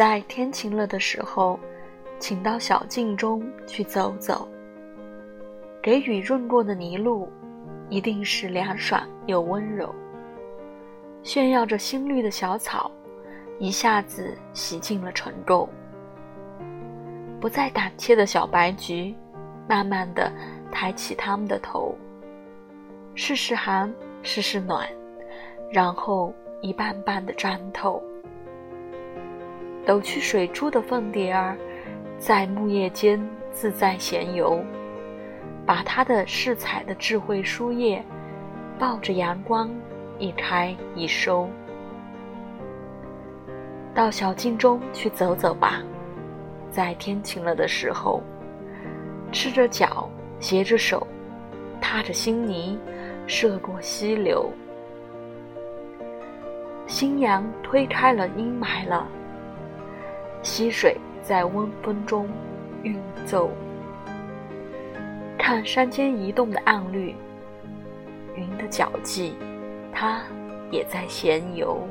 在天晴了的时候，请到小径中去走走。给雨润过的泥路，一定是凉爽又温柔。炫耀着新绿的小草，一下子洗净了尘垢。不再胆怯的小白菊，慢慢的抬起它们的头，试试寒，试试暖，然后一瓣瓣的沾透。抖去水珠的凤蝶儿，在木叶间自在闲游。把它的饰彩的智慧书页，抱着阳光，一开一收。到小径中去走走吧，在天晴了的时候，赤着脚，携着手，踏着新泥，涉过溪流。新阳推开了阴霾了，溪水在温风中韵奏。看山间移动的暗绿，云的脚迹，它也在闲游。